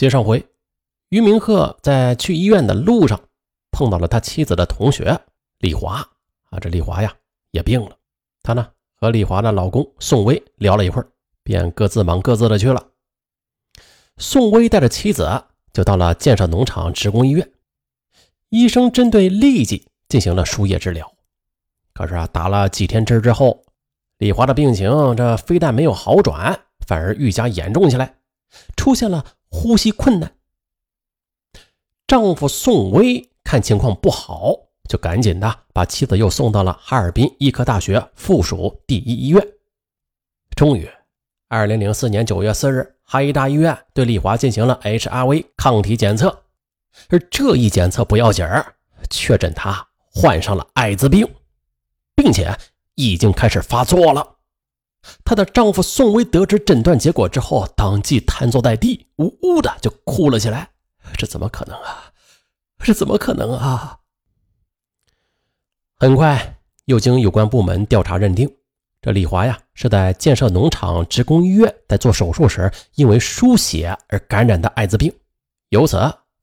接上回，于明鹤在去医院的路上碰到了他妻子的同学李华啊，这李华呀也病了。他呢和李华的老公宋威聊了一会儿，便各自忙各自的去了。宋威带着妻子就到了建设农场职工医院，医生针对痢疾进行了输液治疗。可是啊，打了几天针之后，李华的病情这非但没有好转，反而愈加严重起来，出现了。呼吸困难，丈夫宋威看情况不好，就赶紧的把妻子又送到了哈尔滨医科大学附属第一医院。终于，二零零四年九月四日，哈医大医院对丽华进行了 HRV 抗体检测，而这一检测不要紧儿，确诊她患上了艾滋病，并且已经开始发作了。她的丈夫宋威得知诊断结果之后，当即瘫坐在地，呜呜的就哭了起来。这怎么可能啊？这怎么可能啊？很快，又经有关部门调查认定，这李华呀是在建设农场职工医院在做手术时，因为输血而感染的艾滋病。由此，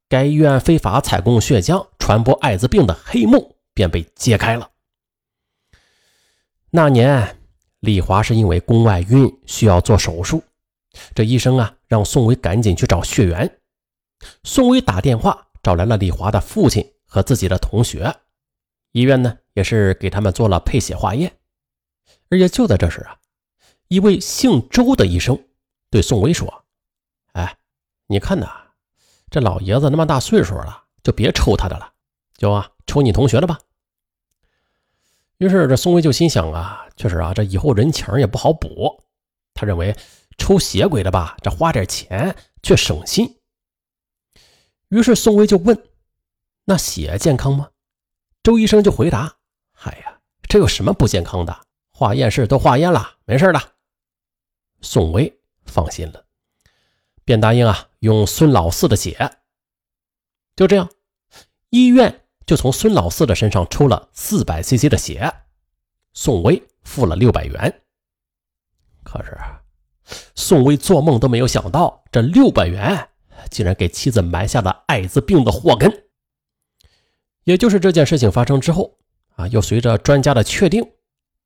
该医院非法采供血浆、传播艾滋病的黑幕便被揭开了。那年。李华是因为宫外孕需要做手术，这医生啊让宋威赶紧去找血源。宋威打电话找来了李华的父亲和自己的同学，医院呢也是给他们做了配血化验。而且就在这时啊，一位姓周的医生对宋威说：“哎，你看呐，这老爷子那么大岁数了，就别抽他的了，就啊抽你同学的吧。”于是这宋威就心想啊，确实啊，这以后人情也不好补。他认为抽血鬼的吧，这花点钱却省心。于是宋威就问：“那血健康吗？”周医生就回答：“哎呀，这有什么不健康的？化验室都化验了，没事的。”宋威放心了，便答应啊用孙老四的血。就这样，医院。就从孙老四的身上抽了四百 cc 的血，宋威付了六百元。可是宋威做梦都没有想到，这六百元竟然给妻子埋下了艾滋病的祸根。也就是这件事情发生之后啊，又随着专家的确定，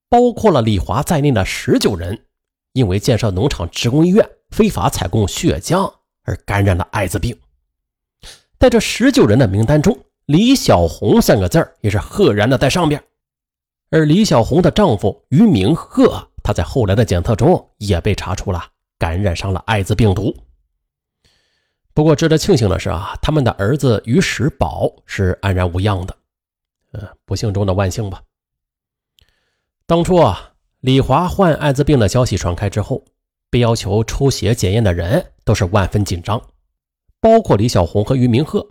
包括了李华在内的十九人，因为建设农场职工医院非法采供血浆而感染了艾滋病。在这十九人的名单中，李小红三个字也是赫然的在上边，而李小红的丈夫于明鹤，他在后来的检测中也被查出了感染上了艾滋病毒。不过值得庆幸的是啊，他们的儿子于石宝是安然无恙的，嗯，不幸中的万幸吧。当初啊，李华患艾滋病的消息传开之后，被要求抽血检验的人都是万分紧张，包括李小红和于明鹤。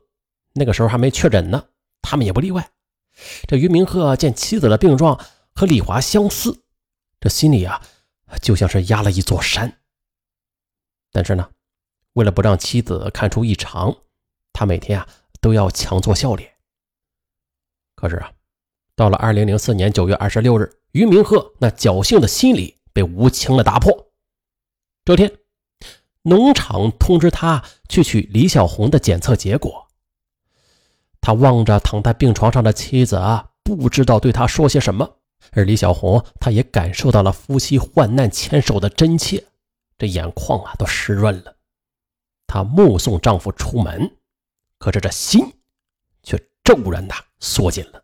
那个时候还没确诊呢，他们也不例外。这于明鹤见妻子的病状和李华相似，这心里啊就像是压了一座山。但是呢，为了不让妻子看出异常，他每天啊都要强作笑脸。可是啊，到了二零零四年九月二十六日，于明鹤那侥幸的心理被无情的打破。这天，农场通知他去取李小红的检测结果。他望着躺在病床上的妻子啊，不知道对他说些什么。而李小红，她也感受到了夫妻患难牵手的真切，这眼眶啊都湿润了。她目送丈夫出门，可是这心却骤然的缩紧了。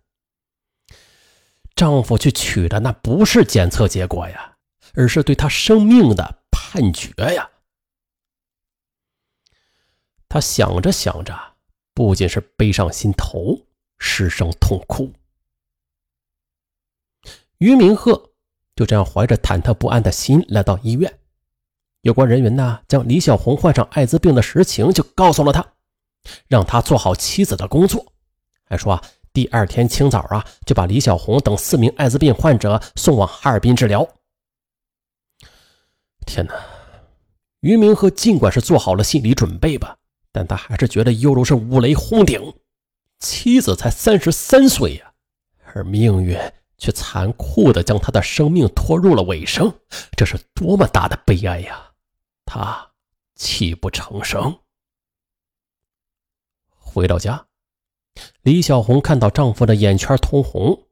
丈夫去取的那不是检测结果呀，而是对她生命的判决呀。她想着想着。不仅是悲上心头，失声痛哭。于明鹤就这样怀着忐忑不安的心来到医院，有关人员呢将李小红患上艾滋病的实情就告诉了他，让他做好妻子的工作，还说啊第二天清早啊就把李小红等四名艾滋病患者送往哈尔滨治疗。天哪！于明鹤尽管是做好了心理准备吧。但他还是觉得犹如是五雷轰顶，妻子才三十三岁呀，而命运却残酷的将他的生命拖入了尾声，这是多么大的悲哀呀！他泣不成声。回到家，李小红看到丈夫的眼圈通红，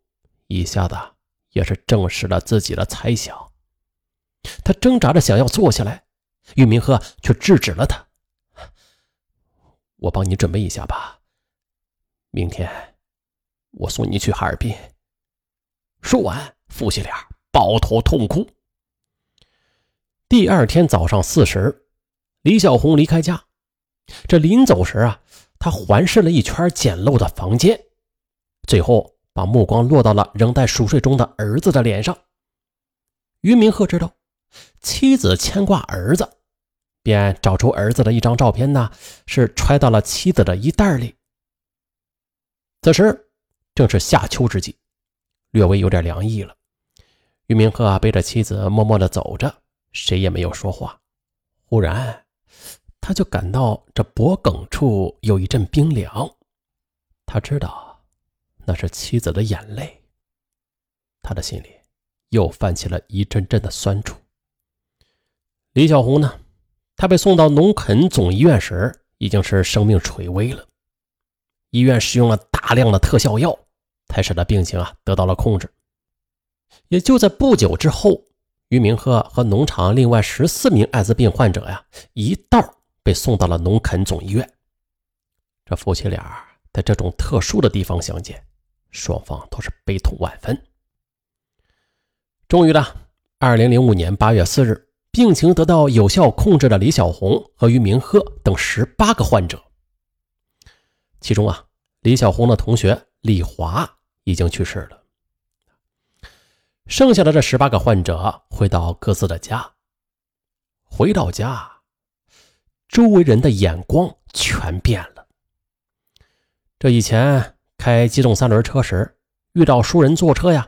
一下子也是证实了自己的猜想。她挣扎着想要坐下来，玉明鹤却制止了她：“我帮你准备一下吧，明天我送你去哈尔滨。”说完，夫妻俩抱头痛哭。第二天早上四时，李小红离开家。这临走时啊，他环视了一圈简陋的房间，最后把目光落到了仍在熟睡中的儿子的脸上。于明鹤知道妻子牵挂儿子，便找出儿子的一张照片呢，是揣到了妻子的衣袋里。此时正是夏秋之际，略微有点凉意了。于明鹤背着妻子默默地走着，谁也没有说话。忽然。他就感到这脖颈处有一阵冰凉，他知道那是妻子的眼泪。他的心里又泛起了一阵阵的酸楚。李小红呢？他被送到农垦总医院时，已经是生命垂危了。医院使用了大量的特效药，才使得病情啊得到了控制。也就在不久之后，于明鹤和农场另外十四名艾滋病患者呀，一道。被送到了农垦总医院。这夫妻俩在这种特殊的地方相见，双方都是悲痛万分。终于呢，二零零五年八月四日，病情得到有效控制的李小红和于明鹤等十八个患者，其中啊，李小红的同学李华已经去世了。剩下的这十八个患者回到各自的家，回到家。周围人的眼光全变了。这以前开机动三轮车时，遇到熟人坐车呀，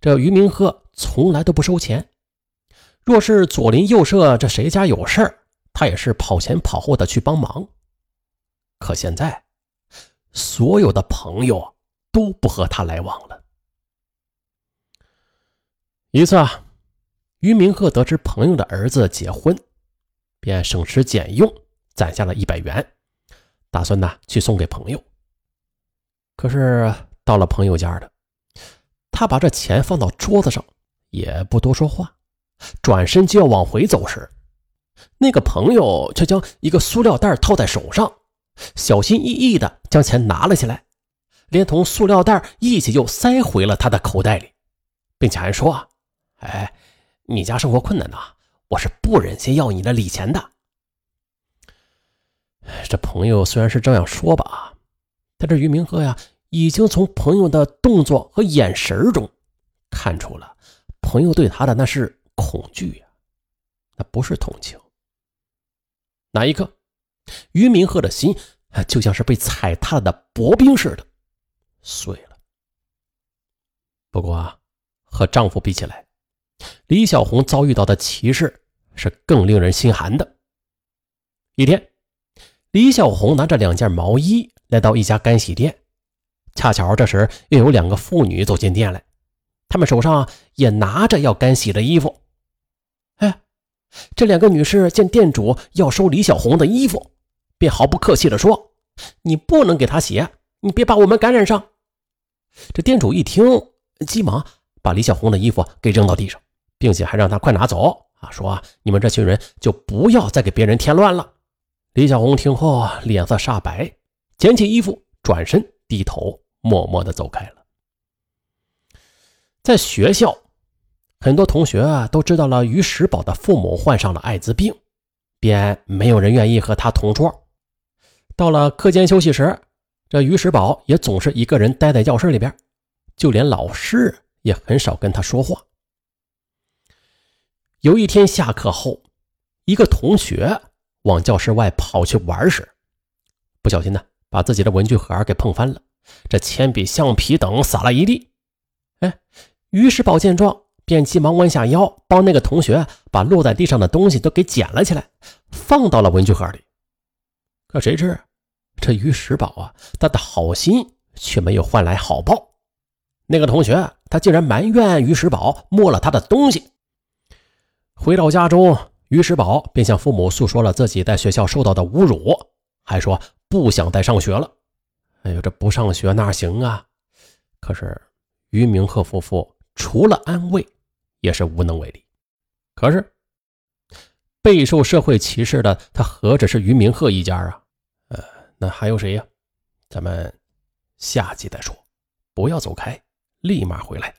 这于明鹤从来都不收钱。若是左邻右舍这谁家有事儿，他也是跑前跑后的去帮忙。可现在，所有的朋友都不和他来往了。一次啊，于明鹤得知朋友的儿子结婚。便省吃俭用攒下了一百元，打算呢去送给朋友。可是到了朋友家的，他把这钱放到桌子上，也不多说话，转身就要往回走时，那个朋友却将一个塑料袋套在手上，小心翼翼的将钱拿了起来，连同塑料袋一起又塞回了他的口袋里，并且还说：“哎，你家生活困难呐。”我是不忍心要你的礼钱的。这朋友虽然是这样说吧，但这于明鹤呀，已经从朋友的动作和眼神中看出了朋友对他的那是恐惧呀，那不是同情。那一刻，于明鹤的心就像是被踩踏的薄冰似的碎了。不过啊，和丈夫比起来，李小红遭遇到的歧视是更令人心寒的。一天，李小红拿着两件毛衣来到一家干洗店，恰巧这时又有两个妇女走进店来，她们手上也拿着要干洗的衣服。哎，这两个女士见店主要收李小红的衣服，便毫不客气地说：“你不能给她洗，你别把我们感染上。”这店主一听，急忙把李小红的衣服给扔到地上。并且还让她快拿走啊！说你们这群人就不要再给别人添乱了。李小红听后脸色煞白，捡起衣服，转身低头，默默地走开了。在学校，很多同学啊都知道了于石宝的父母患上了艾滋病，便没有人愿意和他同桌。到了课间休息时，这于石宝也总是一个人待在教室里边，就连老师也很少跟他说话。有一天下课后，一个同学往教室外跑去玩时，不小心呢，把自己的文具盒给碰翻了，这铅笔、橡皮等洒了一地。哎，于石宝见状，便急忙弯下腰，帮那个同学把落在地上的东西都给捡了起来，放到了文具盒里。可谁知，这于石宝啊，他的好心却没有换来好报。那个同学他竟然埋怨于石宝摸了他的东西。回到家中，于石宝便向父母诉说了自己在学校受到的侮辱，还说不想再上学了，哎呦，这不上学哪行啊？可是于明鹤夫妇除了安慰，也是无能为力。可是备受社会歧视的他，何止是于明鹤一家啊？呃，那还有谁呀？咱们下集再说。不要走开，立马回来。